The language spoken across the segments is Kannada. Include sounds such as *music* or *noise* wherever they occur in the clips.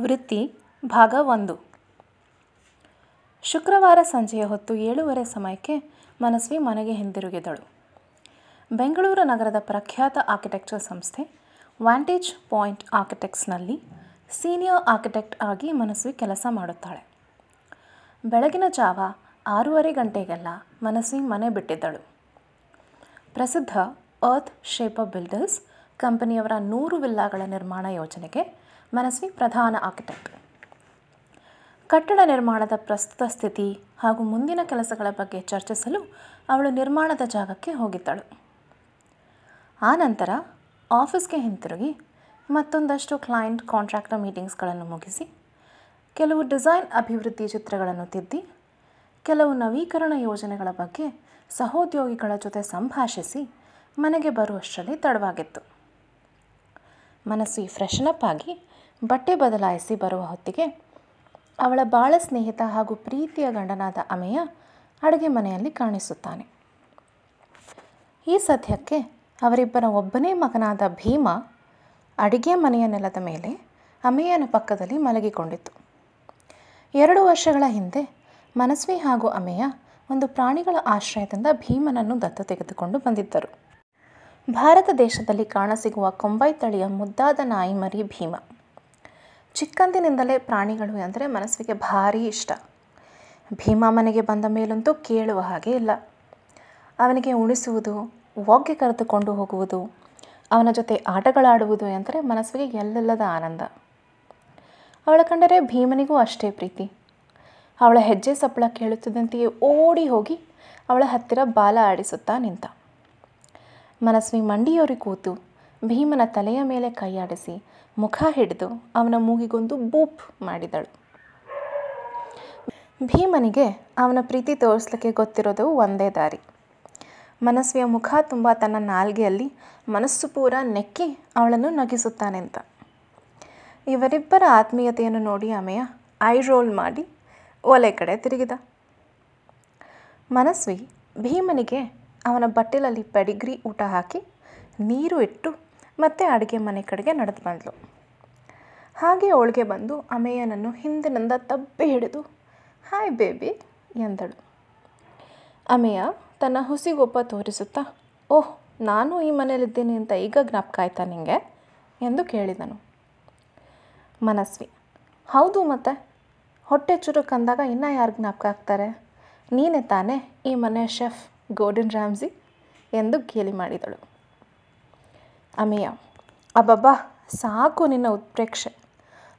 ವೃತ್ತಿ, ಭಾಗ ಒಂದು. ಶುಕ್ರವಾರ ಸಂಜೆಯ ಹೊತ್ತು ಏಳೂವರೆ ಸಮಯಕ್ಕೆ ಮನಸ್ವಿ ಮನೆಗೆ ಹಿಂದಿರುಗಿದಳು. ಬೆಂಗಳೂರು ನಗರದ ಪ್ರಖ್ಯಾತ ಆರ್ಕಿಟೆಕ್ಚರ್ ಸಂಸ್ಥೆ ವ್ಯಾಂಟೇಜ್ ಪಾಯಿಂಟ್ ಆರ್ಕಿಟೆಕ್ಟ್ಸ್ನಲ್ಲಿ ಸೀನಿಯರ್ ಆರ್ಕಿಟೆಕ್ಟ್ ಆಗಿ ಮನಸ್ವಿ ಕೆಲಸ ಮಾಡುತ್ತಾಳೆ. ಬೆಳಗಿನ ಜಾವ ಆರೂವರೆ ಗಂಟೆಗೆಲ್ಲ ಮನಸ್ವಿ ಮನೆ ಬಿಟ್ಟಿದ್ದಳು. ಪ್ರಸಿದ್ಧ ಅರ್ತ್ ಶೇಪರ್ ಬಿಲ್ಡರ್ಸ್ ಕಂಪನಿಯವರ ನೂರು ವಿಲ್ಲಾಗಳ ನಿರ್ಮಾಣ ಯೋಜನೆಗೆ ಮನಸ್ವಿ ಪ್ರಧಾನ ಆರ್ಕಿಟೆಕ್ಟ್. ಕಟ್ಟಡ ನಿರ್ಮಾಣದ ಪ್ರಸ್ತುತ ಸ್ಥಿತಿ ಹಾಗೂ ಮುಂದಿನ ಕೆಲಸಗಳ ಬಗ್ಗೆ ಚರ್ಚಿಸಲು ಅವಳು ನಿರ್ಮಾಣದ ಜಾಗಕ್ಕೆ ಹೋಗಿದ್ದಳು. ಆನಂತರ ಆಫೀಸ್ಗೆ ಹಿಂತಿರುಗಿ ಮತ್ತೊಂದಷ್ಟು ಕ್ಲೈಂಟ್ ಕಾಂಟ್ರಾಕ್ಟರ್ ಮೀಟಿಂಗ್ಸ್ಗಳನ್ನು ಮುಗಿಸಿ ಕೆಲವು ಡಿಸೈನ್ ಅಭಿವೃದ್ಧಿ ಚಿತ್ರಗಳನ್ನು ತಿದ್ದಿ ಕೆಲವು ನವೀಕರಣ ಯೋಜನೆಗಳ ಬಗ್ಗೆ ಸಹೋದ್ಯೋಗಿಗಳ ಜೊತೆ ಸಂಭಾಷಿಸಿ ಮನೆಗೆ ಬರುವಷ್ಟರಲ್ಲಿ ತಡವಾಗಿತ್ತು. ಮನಸ್ಸು ಫ್ರೆಶನಪ್ ಆಗಿ ಬಟ್ಟೆ ಬದಲಾಯಿಸಿ ಬರುವ ಹೊತ್ತಿಗೆ ಅವಳ ಬಾಳ ಸ್ನೇಹಿತ ಹಾಗೂ ಪ್ರೀತಿಯ ಗಂಡನಾದ ಅಮೆಯ ಅಡುಗೆ ಮನೆಯಲ್ಲಿ ಕಾಣಿಸುತ್ತಾನೆ. ಈ ಸದ್ಯಕ್ಕೆ ಅವರಿಬ್ಬರ ಒಬ್ಬನೇ ಮಗನಾದ ಭೀಮ ಅಡಿಗೆ ಮನೆಯ ನೆಲದ ಮೇಲೆ ಅಮೆಯನ ಪಕ್ಕದಲ್ಲಿ ಮಲಗಿಕೊಂಡಿತ್ತು. ಎರಡು ವರ್ಷಗಳ ಹಿಂದೆ ಮನಸ್ವಿ ಹಾಗೂ ಅಮೆಯ ಒಂದು ಪ್ರಾಣಿಗಳ ಆಶ್ರಯದಿಂದ ಭೀಮನನ್ನು ದತ್ತು ತೆಗೆದುಕೊಂಡು ಬಂದಿದ್ದರು. ಭಾರತ ದೇಶದಲ್ಲಿ ಕಾಣಸಿಗುವ ಕೊಂಬೈ ತಳಿಯ ಮುದ್ದಾದ ನಾಯಿ ಮರಿ ಭೀಮ. ಚಿಕ್ಕಂದಿನಿಂದಲೇ ಪ್ರಾಣಿಗಳು ಅಂದರೆ ಮನಸ್ಸಿಗೆ ಭಾರಿ ಇಷ್ಟ. ಭೀಮ ಮನೆಗೆ ಬಂದ ಮೇಲಂತೂ ಕೇಳುವ ಹಾಗೆ ಇಲ್ಲ. ಅವನಿಗೆ ಉಣಿಸುವುದು ಒಗ್ಗೆ ಕರೆದುಕೊಂಡು ಹೋಗುವುದು, ಅವನ ಜೊತೆ ಆಟಗಳಾಡುವುದು ಎಂದರೆ ಮನಸ್ಸಿಗೆ ಎಲ್ಲೆಲ್ಲದ ಆನಂದ. ಅವಳ ಕಂಡರೆ ಭೀಮನಿಗೂ ಅಷ್ಟೇ ಪ್ರೀತಿ. ಅವಳ ಹೆಜ್ಜೆ ಸಪ್ಪಳ ಕೇಳುತ್ತಿದ್ದಂತೆಯೇ ಓಡಿ ಹೋಗಿ ಅವಳ ಹತ್ತಿರ ಬಾಲ ಆಡಿಸುತ್ತಾ ನಿಂತ. ಮನಸ್ವಿ ಮಂಡಿಯೋರಿ ಕೂತು ಭೀಮನ ತಲೆಯ ಮೇಲೆ ಕೈಯಾಡಿಸಿ ಮುಖ ಹಿಡಿದು ಅವನ ಮೂಗಿಗೊಂದು ಬೂಪ್ ಮಾಡಿದಳು. ಭೀಮನಿಗೆ ಅವನ ಪ್ರೀತಿ ತೋರಿಸ್ಲಿಕ್ಕೆ ಗೊತ್ತಿರೋದು ಒಂದೇ ದಾರಿ. ಮನಸ್ವಿಯ ಮುಖ ತುಂಬ ತನ್ನ ನಾಲ್ಗೆಯಲ್ಲಿ ಮನಸ್ಸು ಪೂರ ನೆಕ್ಕಿ ಅವಳನ್ನು ನಗಿಸುತ್ತಾನೆ ಅಂತ ಇವರಿಬ್ಬರ ಆತ್ಮೀಯತೆಯನ್ನು ನೋಡಿ ಆಮೆಯ ಐ ರೋಲ್ ಮಾಡಿ ಒಲೆ ಕಡೆ ತಿರುಗಿದ. ಮನಸ್ವಿ ಭೀಮನಿಗೆ ಅವನ ಬಟ್ಟಲಲ್ಲಿ ಪೆಡಿಗ್ರಿ ಊಟ ಹಾಕಿ ನೀರು ಇಟ್ಟು ಮತ್ತೆ ಅಡುಗೆ ಮನೆ ಕಡೆಗೆ ನಡೆದು ಬಂದಳು ಹಾಗೆ ಅವಳಿಗೆ ಬಂದು ಅಮೆಯನನ್ನು ಹಿಂದಿನಿಂದ ತಬ್ಬಿ ಹಿಡಿದು, ಹಾಯ್ ಬೇಬಿ, ಎಂದಳು. ಅಮೆಯ ತನ್ನ ಹುಸಿಗೊಪ್ಪ ತೋರಿಸುತ್ತಾ, ಓಹ್, ನಾನು ಈ ಮನೇಲಿದ್ದೀನಿ ಅಂತ ಈಗ ಜ್ಞಾಪಕ ಆಯ್ತಾ ನಿಂಗೆ? ಎಂದು ಕೇಳಿದನು. ಮನಸ್ವಿ. ಹೌದು ಮತ್ತೆ. ಹೊಟ್ಟೆ ಚುರುಕಂದಾಗ ಇನ್ನೂ ಯಾರು ಜ್ಞಾಪಕ ಆಗ್ತಾರೆ? ನೀನೇ ತಾನೇ ಈ ಮನೆಯ ಶೆಫ್ ಗೋಡಿನ್ ರಾಮ್ಸಿ? ಎಂದು ಗೇಲಿ ಮಾಡಿದಳು. ಅಮಿಯ, ಅಬ್ಬಬ್ಬಾ, ಸಾಕು ನಿನ್ನ ಉತ್ಪ್ರೇಕ್ಷೆ.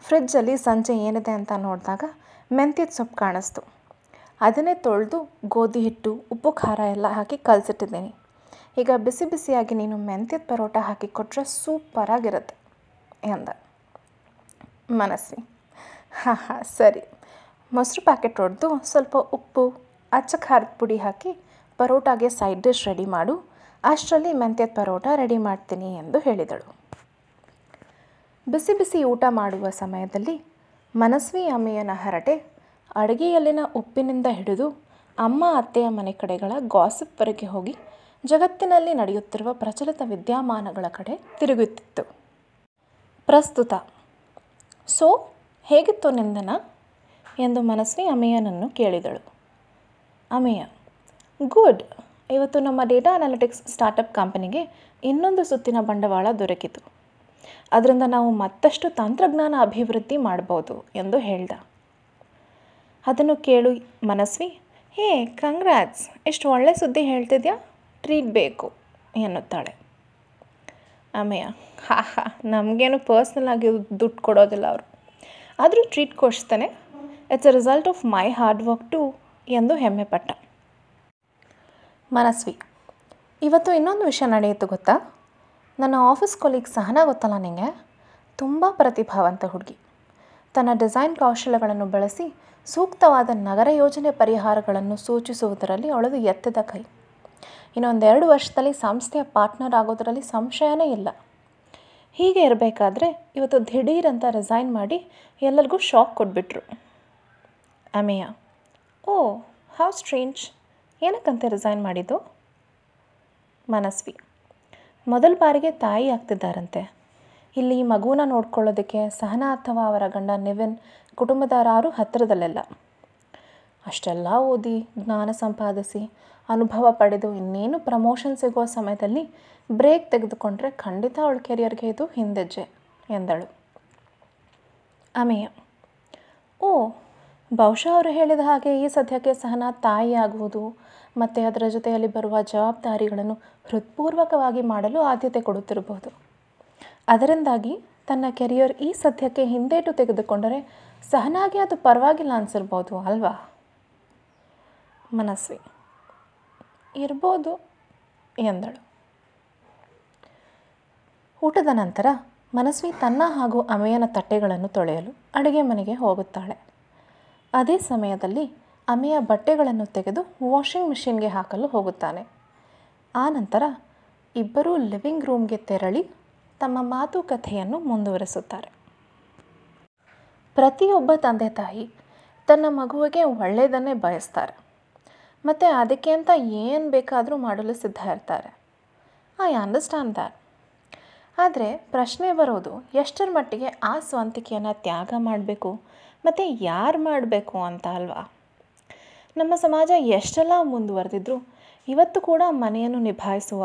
ಫ್ರಿಜ್ಜಲ್ಲಿ ಸಂಜೆ ಏನಿದೆ ಅಂತ ನೋಡಿದಾಗ ಮೆಂತ್ಯದ ಸೊಪ್ಪು ಕಾಣಿಸ್ತು. ಅದನ್ನೇ ತೊಳೆದು ಗೋಧಿ ಹಿಟ್ಟು, ಉಪ್ಪು ಖಾರ ಎಲ್ಲ ಹಾಕಿ ಕಲಸಿಟ್ಟಿದ್ದೀನಿ. ಈಗ ಬಿಸಿ ಬಿಸಿಯಾಗಿ ನೀನು ಮೆಂತ್ಯದ ಪರೋಟ ಹಾಕಿ ಕೊಟ್ಟರೆ ಸೂಪರಾಗಿರುತ್ತೆ ಎಂದ. ಮನಸ್ವಿ. ಹಾಂ ಹಾಂ, ಸರಿ. ಮೊಸರು ಪ್ಯಾಕೆಟ್ ಹೊಡೆದು ಸ್ವಲ್ಪ ಉಪ್ಪು, ಅಚ್ಚ ಖಾರದ ಪುಡಿ ಹಾಕಿ ಪರೋಟಾಗೆ ಸೈಡ್ ಡಿಶ್ ರೆಡಿ ಮಾಡು. ಅಷ್ಟರಲ್ಲಿ ಮೆಂತ್ಯದ ಪರೋಟ ರೆಡಿ ಮಾಡ್ತೀನಿ ಎಂದು ಹೇಳಿದಳು. ಬಿಸಿ ಬಿಸಿ ಊಟ ಮಾಡುವ ಸಮಯದಲ್ಲಿ ಮನಸ್ವಿ ಅಮ್ಮೆಯನ ಹರಟೆ ಅಡುಗೆಯಲ್ಲಿನ ಉಪ್ಪಿನಿಂದ ಹಿಡಿದು ಅಮ್ಮ ಅತ್ತೆಯ ಮನೆ ಕಡೆಗಳ ಗಾಸಿಪ್ವರೆಗೆ ಹೋಗಿ ಜಗತ್ತಿನಲ್ಲಿ ನಡೆಯುತ್ತಿರುವ ಪ್ರಚಲಿತ ವಿದ್ಯಮಾನಗಳ ಕಡೆ ತಿರುಗುತ್ತಿತ್ತು. ಪ್ರಸ್ತುತ, ಸೊ, ಹೇಗಿತ್ತು ನಿಂದನ? ಎಂದು ಮನಸ್ವಿ ಅಮೆಯನನ್ನು ಕೇಳಿದಳು. ಅಮೆಯ ಗುಡ್. ಇವತ್ತು ನಮ್ಮ ಡೇಟಾ ಅನಾಲಿಟಿಕ್ಸ್ ಸ್ಟಾರ್ಟಪ್ ಕಂಪನಿಗೆ ಇನ್ನೊಂದು ಸುತ್ತಿನ ಬಂಡವಾಳ ದೊರಕಿತು. ಅದರಿಂದ ನಾವು ಮತ್ತಷ್ಟು ತಂತ್ರಜ್ಞಾನ ಅಭಿವೃದ್ಧಿ ಮಾಡ್ಬೋದು ಎಂದು ಹೇಳ್ದ. ಅದನ್ನು ಕೇಳು ಮನಸ್ವಿ, ಹೇ ಕಂಗ್ರಾಟ್ಸ್ ಎಷ್ಟು ಒಳ್ಳೆ ಸುದ್ದಿ ಹೇಳ್ತಿದ್ಯಾ? ಟ್ರೀಟ್ ಬೇಕು ಎನ್ನುತ್ತಾಳೆ. ಆಮೇಯ ಹಾ ಹಾ, ನಮಗೇನು ಪರ್ಸ್ನಲ್ ಆಗಿ ದುಡ್ಡು ಕೊಡೋದಿಲ್ಲ ಅವರು. ಆದರೂ treat ಕೊಡಿಸ್ತಾನೆ. It's a result of my hard work too ಎಂದು ಹೆಮ್ಮೆ ಪಟ್ಟ ಮನಸ್ವಿ. ಇವತ್ತು ಇನ್ನೊಂದು ವಿಷಯ ನಡೆಯಿತು ಗೊತ್ತಾ? ನನ್ನ ಆಫೀಸ್ ಕೊಲೀಗ್ ಸಹನ ಗೊತ್ತಲ್ಲ ನಿಮಗೆ ತುಂಬ ಪ್ರತಿಭಾವಂತ ಹುಡುಗಿ. ತನ್ನ ಡಿಸೈನ್ ಕೌಶಲ್ಯಗಳನ್ನು ಬಳಸಿ ಸೂಕ್ತವಾದ ನಗರ ಯೋಜನೆ ಪರಿಹಾರಗಳನ್ನು ಸೂಚಿಸುವುದರಲ್ಲಿ ಅವಳದು ಎತ್ತದ ಕೈ. ಇನ್ನೊಂದೆರಡು ವರ್ಷದಲ್ಲಿ ಸಂಸ್ಥೆಯ ಪಾರ್ಟ್ನರ್ ಆಗೋದರಲ್ಲಿ ಸಂಶಯನೇ ಇಲ್ಲ. ಹೀಗೆ ಇರಬೇಕಾದ್ರೆ ಇವತ್ತು ದಿಢೀರಂತ ರಿಸೈನ್ ಮಾಡಿ ಎಲ್ಲರಿಗೂ ಶಾಕ್ ಕೊಟ್ಬಿಟ್ರು. ಅಮೆಯ. Oh, how strange. ಏನಕ್ಕಂತೆ ರಿಸೈನ್ ಮಾಡಿದ್ದು? ಮನಸ್ವಿ. ಮೊದಲ ಬಾರಿಗೆ ತಾಯಿ ಆಗ್ತಿದ್ದಾರಂತೆ. ಇಲ್ಲಿ ಮಗುವನ್ನ ನೋಡ್ಕೊಳ್ಳೋದಕ್ಕೆ ಸಹನಾ ಅಥವಾ ಅವರ ಗಂಡ ನಿವಿನ್ ಕುಟುಂಬದವರಾರು ಹತ್ತಿರದಲ್ಲೆಲ್ಲ. ಅಷ್ಟೆಲ್ಲ ಓದಿ, ಜ್ಞಾನ ಸಂಪಾದಿಸಿ, ಅನುಭವ ಪಡೆದು ಇನ್ನೇನು ಪ್ರಮೋಷನ್ ಸಿಗುವ ಸಮಯದಲ್ಲಿ ಬ್ರೇಕ್ ತೆಗೆದುಕೊಂಡ್ರೆ ಖಂಡಿತ ಅವಳ ಕೆರಿಯರ್ಗೆ ಇದು ಹಿಂದೆಜ್ಜೆ, ಎಂದಳು. ಅಮೇಯ. ಓ, ಬಹುಶಃ ಅವರು ಹೇಳಿದ ಹಾಗೆ ಈ ಸದ್ಯಕ್ಕೆ ಸಹನಾ ತಾಯಿ ಆಗುವುದು ಮತ್ತು ಅದರ ಜೊತೆಯಲ್ಲಿ ಬರುವ ಜವಾಬ್ದಾರಿಗಳನ್ನು ಹೃತ್ಪೂರ್ವಕವಾಗಿ ಮಾಡಲು ಆದ್ಯತೆ ಕೊಡುತ್ತಿರಬಹುದು. ಅದರಿಂದಾಗಿ ತನ್ನ ಕೆರಿಯರ್ ಈ ಸದ್ಯಕ್ಕೆ ಹಿಂದೇಟು ತೆಗೆದುಕೊಂಡರೆ ಸಹನಾಗಿ ಅದು ಪರವಾಗಿಲ್ಲ ಅನಿಸಿರ್ಬೋದು ಅಲ್ವಾ? ಮನಸ್ವಿ. ಇರ್ಬೋದು ಎಂದಳು. ಊಟದ ನಂತರ ಮನಸ್ವಿ ತನ್ನ ಹಾಗೂ ಅಮೆಯನ ತಟ್ಟೆಗಳನ್ನು ತೊಳೆಯಲು ಅಡುಗೆ ಮನೆಗೆ ಹೋಗುತ್ತಾಳೆ. ಅದೇ ಸಮಯದಲ್ಲಿ ಅಮೆಯ ಬಟ್ಟೆಗಳನ್ನು ತೆಗೆದು ವಾಷಿಂಗ್ ಮಿಷಿನ್ಗೆ ಹಾಕಲು ಹೋಗುತ್ತಾನೆ. ಆ ನಂತರ ಇಬ್ಬರೂ ಲಿವಿಂಗ್ ರೂಮ್ಗೆ ತೆರಳಿ ತಮ್ಮ ಮಾತುಕತೆಯನ್ನು ಮುಂದುವರಿಸುತ್ತಾರೆ. ಪ್ರತಿಯೊಬ್ಬ ತಂದೆ ತಾಯಿ ತನ್ನ ಮಗುವಿಗೆ ಒಳ್ಳೆಯದನ್ನೇ ಬಯಸ್ತಾರೆ. ಮತ್ತು ಅದಕ್ಕೆ ಅಂತ ಏನು ಬೇಕಾದರೂ ಮಾಡಲು ಸಿದ್ಧ ಇರ್ತಾರೆ. I understand that. ಆದರೆ ಪ್ರಶ್ನೆ ಬರೋದು ಎಷ್ಟರ ಮಟ್ಟಿಗೆ ಆ ಸ್ವಂತಿಕೆಯನ್ನು ತ್ಯಾಗ ಮಾಡಬೇಕು, ಮತ್ತು ಯಾರು ಮಾಡಬೇಕು ಅಂತ ಅಲ್ವಾ? ನಮ್ಮ ಸಮಾಜ ಎಷ್ಟೆಲ್ಲ ಮುಂದುವರೆದಿದ್ರು, ಇವತ್ತು ಕೂಡ ಮನೆಯನ್ನು ನಿಭಾಯಿಸುವ,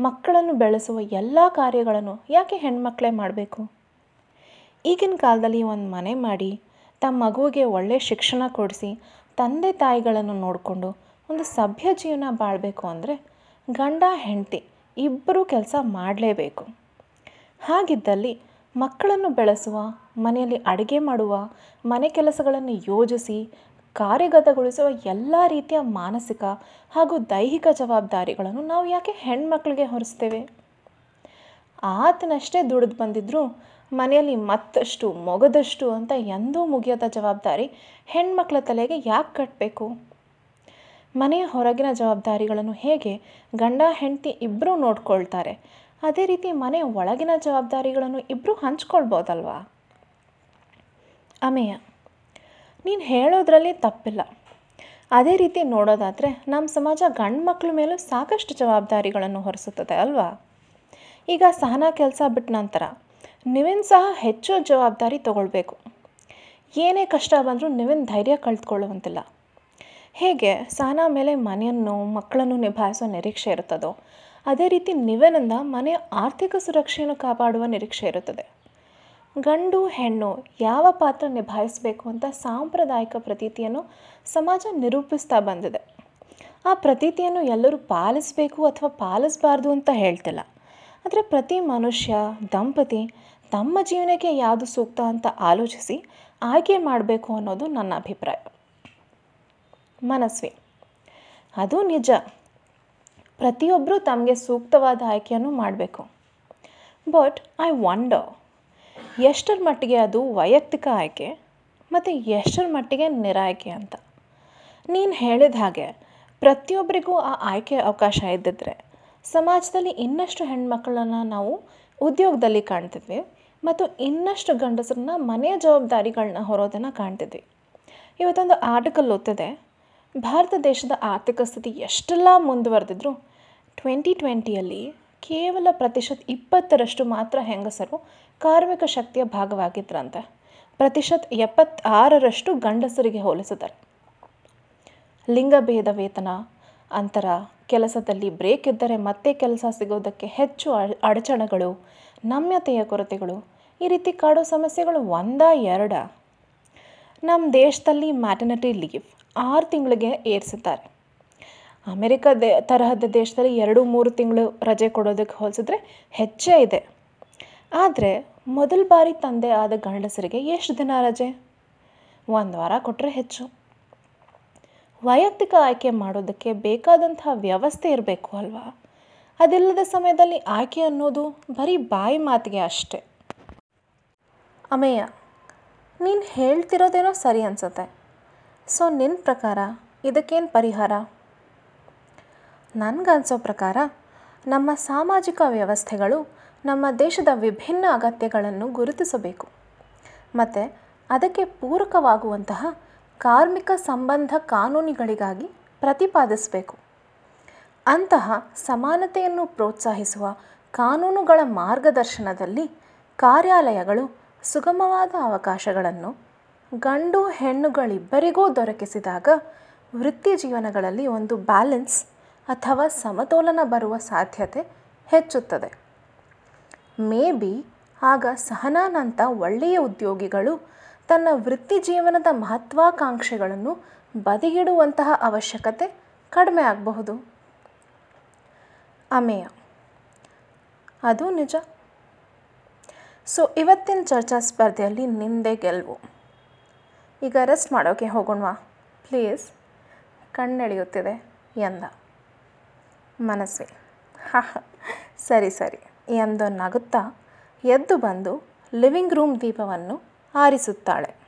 ಮಕ್ಕಳನ್ನು ಬೆಳೆಸುವ ಎಲ್ಲ ಕಾರ್ಯಗಳನ್ನು ಯಾಕೆ ಹೆಣ್ಮಕ್ಳೇ ಮಾಡಬೇಕು? ಈಗಿನ ಕಾಲದಲ್ಲಿ ಒಂದು ಮನೆ ಮಾಡಿ, ತಮ್ಮ ಮಗುವಿಗೆ ಒಳ್ಳೆಯ ಶಿಕ್ಷಣ ಕೊಡಿಸಿ, ತಂದೆ ತಾಯಿಗಳನ್ನು ನೋಡಿಕೊಂಡು ಒಂದು ಸಭ್ಯ ಜೀವನ ಬಾಳಬೇಕು ಅಂದರೆ ಗಂಡ, ಹೆಂಡತಿ ಇಬ್ಬರೂ ಕೆಲಸ ಮಾಡಲೇಬೇಕು. ಹಾಗಿದ್ದಲ್ಲಿ ಮಕ್ಕಳನ್ನು ಬೆಳೆಸುವ, ಮನೆಯಲ್ಲಿ ಅಡುಗೆ ಮಾಡುವ, ಮನೆ ಕೆಲಸಗಳನ್ನು ಯೋಜಿಸಿ ಕಾರ್ಯಗತಗೊಳಿಸುವ ಎಲ್ಲ ರೀತಿಯ ಮಾನಸಿಕ ಹಾಗೂ ದೈಹಿಕ ಜವಾಬ್ದಾರಿಗಳನ್ನು ನಾವು ಯಾಕೆ ಹೆಣ್ಮಕ್ಳಿಗೆ ಹೊರಿಸ್ತೇವೆ? ಆತನಷ್ಟೇ ದುಡಿದು ಬಂದಿದ್ದರೂ ಮನೆಯಲ್ಲಿ ಮತ್ತಷ್ಟು ಮೊಗದಷ್ಟು ಅಂತ ಎಂದೂ ಮುಗಿಯದ ಜವಾಬ್ದಾರಿ ಹೆಣ್ಮಕ್ಳ ತಲೆಗೆ ಯಾಕೆ ಕಟ್ಟಬೇಕು ಮನೆಯ ಹೊರಗಿನ ಜವಾಬ್ದಾರಿಗಳನ್ನು ಹೇಗೆ ಗಂಡ, ಹೆಂಡತಿ ಇಬ್ಬರೂ ನೋಡ್ಕೊಳ್ತಾರೆ? ಅದೇ ರೀತಿ ಮನೆಯ ಒಳಗಿನ ಜವಾಬ್ದಾರಿಗಳನ್ನು ಇಬ್ಬರೂ ಹಂಚ್ಕೊಳ್ಬೋದಲ್ವಾ? ಅಮೇಯ ನೀನು ಹೇಳೋದ್ರಲ್ಲಿ ತಪ್ಪಿಲ್ಲ. ಅದೇ ರೀತಿ ನೋಡೋದಾದರೆ ನಮ್ಮ ಸಮಾಜ ಗಂಡು ಮಕ್ಕಳ ಮೇಲೂ ಸಾಕಷ್ಟು ಜವಾಬ್ದಾರಿಗಳನ್ನು ಹೊರಿಸುತ್ತದೆ ಅಲ್ವಾ? ಈಗ ಸಹನಾ ಕೆಲಸ ಬಿಟ್ಟ ನಂತರ ನೀವೇನು ಸಹ ಹೆಚ್ಚು ಜವಾಬ್ದಾರಿ ತಗೊಳ್ಬೇಕು. ಏನೇ ಕಷ್ಟ ಬಂದರೂ ನೀವಿನ್ ಧೈರ್ಯ ಕಳೆದುಕೊಳ್ಳುವಂತಿಲ್ಲ ಹೇಗೆ ಸಹನಾ ಮೇಲೆ ಮನೆಯನ್ನು, ಮಕ್ಕಳನ್ನು ನಿಭಾಯಿಸೋ ನಿರೀಕ್ಷೆ ಇರುತ್ತದೋ, ಅದೇ ರೀತಿ ನಿವೇನಿಂದ ಮನೆಯ ಆರ್ಥಿಕ ಸುರಕ್ಷೆಯನ್ನು ಕಾಪಾಡುವ ನಿರೀಕ್ಷೆ ಇರುತ್ತದೆ. ಗಂಡು ಹೆಣ್ಣು ಯಾವ ಪಾತ್ರ ನಿಭಾಯಿಸಬೇಕು ಅಂತ ಸಾಂಪ್ರದಾಯಿಕ ಪ್ರತೀತಿಯನ್ನು ಸಮಾಜ ನಿರೂಪಿಸ್ತಾ ಬಂದಿದೆ. ಆ ಪ್ರತೀತಿಯನ್ನು ಎಲ್ಲರೂ ಪಾಲಿಸಬೇಕು ಅಥವಾ ಪಾಲಿಸಬಾರ್ದು ಅಂತ ಹೇಳ್ತಿಲ್ಲ. ಆದರೆ ಪ್ರತಿ ಮನುಷ್ಯ, ದಂಪತಿ ತಮ್ಮ ಜೀವನಕ್ಕೆ ಯಾವುದು ಸೂಕ್ತ ಅಂತ ಆಲೋಚಿಸಿ ಆಯ್ಕೆ ಮಾಡಬೇಕು ಅನ್ನೋದು ನನ್ನ ಅಭಿಪ್ರಾಯ. ಮನಸ್ವಿ. ಅದು ನಿಜ. ಪ್ರತಿಯೊಬ್ಬರೂ ತಮಗೆ ಸೂಕ್ತವಾದ ಆಯ್ಕೆಯನ್ನು ಮಾಡಬೇಕು. ಬಟ್ ಐ ವಂಡರ್ ಎಷ್ಟರ ಮಟ್ಟಿಗೆ ಅದು ವೈಯಕ್ತಿಕ ಆಯ್ಕೆ ಮತ್ತು ಎಷ್ಟರ ಮಟ್ಟಿಗೆ ನಿರಾಯ್ಕೆ ಅಂತ. ನೀನು ಹೇಳಿದ ಹಾಗೆ ಪ್ರತಿಯೊಬ್ಬರಿಗೂ ಆ ಆಯ್ಕೆ ಅವಕಾಶ ಇದ್ದಿದ್ರೆ ಸಮಾಜದಲ್ಲಿ ಇನ್ನಷ್ಟು ಹೆಣ್ಮಕ್ಳನ್ನು ನಾವು ಉದ್ಯೋಗದಲ್ಲಿ ಕಾಣ್ತಿದ್ವಿ ಮತ್ತು ಇನ್ನಷ್ಟು ಗಂಡಸರನ್ನ ಮನೆಯ ಜವಾಬ್ದಾರಿಗಳನ್ನ ಹೊರೋದನ್ನು ಕಾಣ್ತಿದ್ವಿ. ಇವತ್ತೊಂದು ಆರ್ಟಿಕಲ್ ಓದ್ತಿದೆ, ಭಾರತ ದೇಶದ ಆರ್ಥಿಕ ಸ್ಥಿತಿ ಎಷ್ಟೆಲ್ಲ ಮುಂದುವರೆದಿದ್ರು ಟ್ವೆಂಟಿ ಟ್ವೆಂಟಿಯಲ್ಲಿ ಕೇವಲ ಪ್ರತಿಶತ ಇಪ್ಪತ್ತರಷ್ಟು ಮಾತ್ರ ಹೆಂಗಸರು ಕಾರ್ಮಿಕ ಶಕ್ತಿಯ ಭಾಗವಾಗಿದ್ರಂತೆ. ಪ್ರತಿಶತ ಎಪ್ಪತ್ತಾರರಷ್ಟು ಗಂಡಸರಿಗೆ ಹೋಲಿಸಿದ್ದಾರೆ ಲಿಂಗಭೇದ ವೇತನ, ಅಂತರ, ಕೆಲಸದಲ್ಲಿ ಬ್ರೇಕ್ ಇದ್ದರೆ ಮತ್ತೆ ಕೆಲಸ ಸಿಗೋದಕ್ಕೆ ಹೆಚ್ಚು ಅಡಚಣೆಗಳು, ನಮ್ಯತೆಯ ಕೊರತೆಗಳು, ಈ ರೀತಿ ಕಾಡೋ ಸಮಸ್ಯೆಗಳು ಒಂದ ಎರಡ. ನಮ್ಮ ದೇಶದಲ್ಲಿ ಮ್ಯಾಟರ್ನಿಟಿ ಲೀವ್ ಆರು ತಿಂಗಳಿಗೆ ಏರಿಸಿದ್ದಾರೆ. ಅಮೆರಿಕ ದೇ ತರಹದ ದೇಶದಲ್ಲಿ ಎರಡು ಮೂರು ತಿಂಗಳು ರಜೆ ಕೊಡೋದಕ್ಕೆ ಹೋಲಿಸಿದ್ರೆ ಹೆಚ್ಚೇ ಇದೆ. ಆದರೆ ಮೊದಲ ಬಾರಿ ತಂದೆ ಆದ ಗಂಡಸರಿಗೆ ಎಷ್ಟು ದಿನ ರಜೆ? ಒಂದು ವಾರ ಕೊಟ್ಟರೆ ಹೆಚ್ಚು. ವೈಯಕ್ತಿಕ ಆಯ್ಕೆ ಮಾಡೋದಕ್ಕೆ ಬೇಕಾದಂತಹ ವ್ಯವಸ್ಥೆ ಇರಬೇಕು ಅಲ್ವಾ? ಅದಿಲ್ಲದ ಸಮಯದಲ್ಲಿ ಆಯ್ಕೆ ಅನ್ನೋದು ಬರೀ ಬಾಯಿ ಮಾತಿಗೆ ಅಷ್ಟೆ. ಅಮೇಯ ನೀನು ಹೇಳ್ತಿರೋದೇನೋ ಸರಿ ಅನಿಸುತ್ತೆ. ಸೊ ನಿನ್ನ ಪ್ರಕಾರ ಇದಕ್ಕೇನು ಪರಿಹಾರ? ನನಗನ್ಸೋ ಪ್ರಕಾರ ನಮ್ಮ ಸಾಮಾಜಿಕ ವ್ಯವಸ್ಥೆಗಳು ನಮ್ಮ ದೇಶದ ವಿಭಿನ್ನ ಅಗತ್ಯಗಳನ್ನು ಗುರುತಿಸಬೇಕು. ಮತ್ತು ಅದಕ್ಕೆ ಪೂರಕವಾಗುವಂತಹ ಕಾರ್ಮಿಕ ಸಂಬಂಧ ಕಾನೂನುಗಳಿಗಾಗಿ ಪ್ರತಿಪಾದಿಸಬೇಕು. ಅಂತಹ ಸಮಾನತೆಯನ್ನು ಪ್ರೋತ್ಸಾಹಿಸುವ ಕಾನೂನುಗಳ ಮಾರ್ಗದರ್ಶನದಲ್ಲಿ ಕಾರ್ಯಾಲಯಗಳು ಸುಗಮವಾದ ಅವಕಾಶಗಳನ್ನು ಗಂಡು ಹೆಣ್ಣುಗಳಿಬ್ಬರಿಗೂ ದೊರಕಿಸಿದಾಗ ವೃತ್ತಿ ಜೀವನಗಳಲ್ಲಿ ಒಂದು ಬ್ಯಾಲೆನ್ಸ್ ಅಥವಾ ಸಮತೋಲನ ಬರುವ ಸಾಧ್ಯತೆ ಹೆಚ್ಚುತ್ತದೆ. ಮೇ ಬಿ ಆಗ ಸಹನಾನಂಥ ಒಳ್ಳೆಯ ಉದ್ಯೋಗಿಗಳು ತನ್ನ ವೃತ್ತಿ ಜೀವನದ ಮಹತ್ವಾಕಾಂಕ್ಷೆಗಳನ್ನು ಬದಿಗಿಡುವಂತಹ ಅವಶ್ಯಕತೆ ಕಡಿಮೆ ಆಗಬಹುದು. ಅಮೇಯ. ಅದು ನಿಜ. ಸೊ, ಇವತ್ತಿನ ಚರ್ಚಾ ಸ್ಪರ್ಧೆಯಲ್ಲಿ ನಿಂದೆ ಗೆಲುವು. ಈಗ ರೆಸ್ಟ್ ಮಾಡೋಕ್ಕೆ ಹೋಗೋಣವಾ? ಪ್ಲೀಸ್ ಕಣ್ಣೆಳೆಯುತ್ತಿದೆ ಎಂದ. ಮನಸ್ವಿ ಹಾ *laughs* ಸರಿ ಸರಿ. ಎಂದು ನಗುತ್ತಾ ಎದ್ದು ಬಂದು ಲಿವಿಂಗ್ ರೂಮ್ ದೀಪವನ್ನು ಆರಿಸುತ್ತಾಳೆ.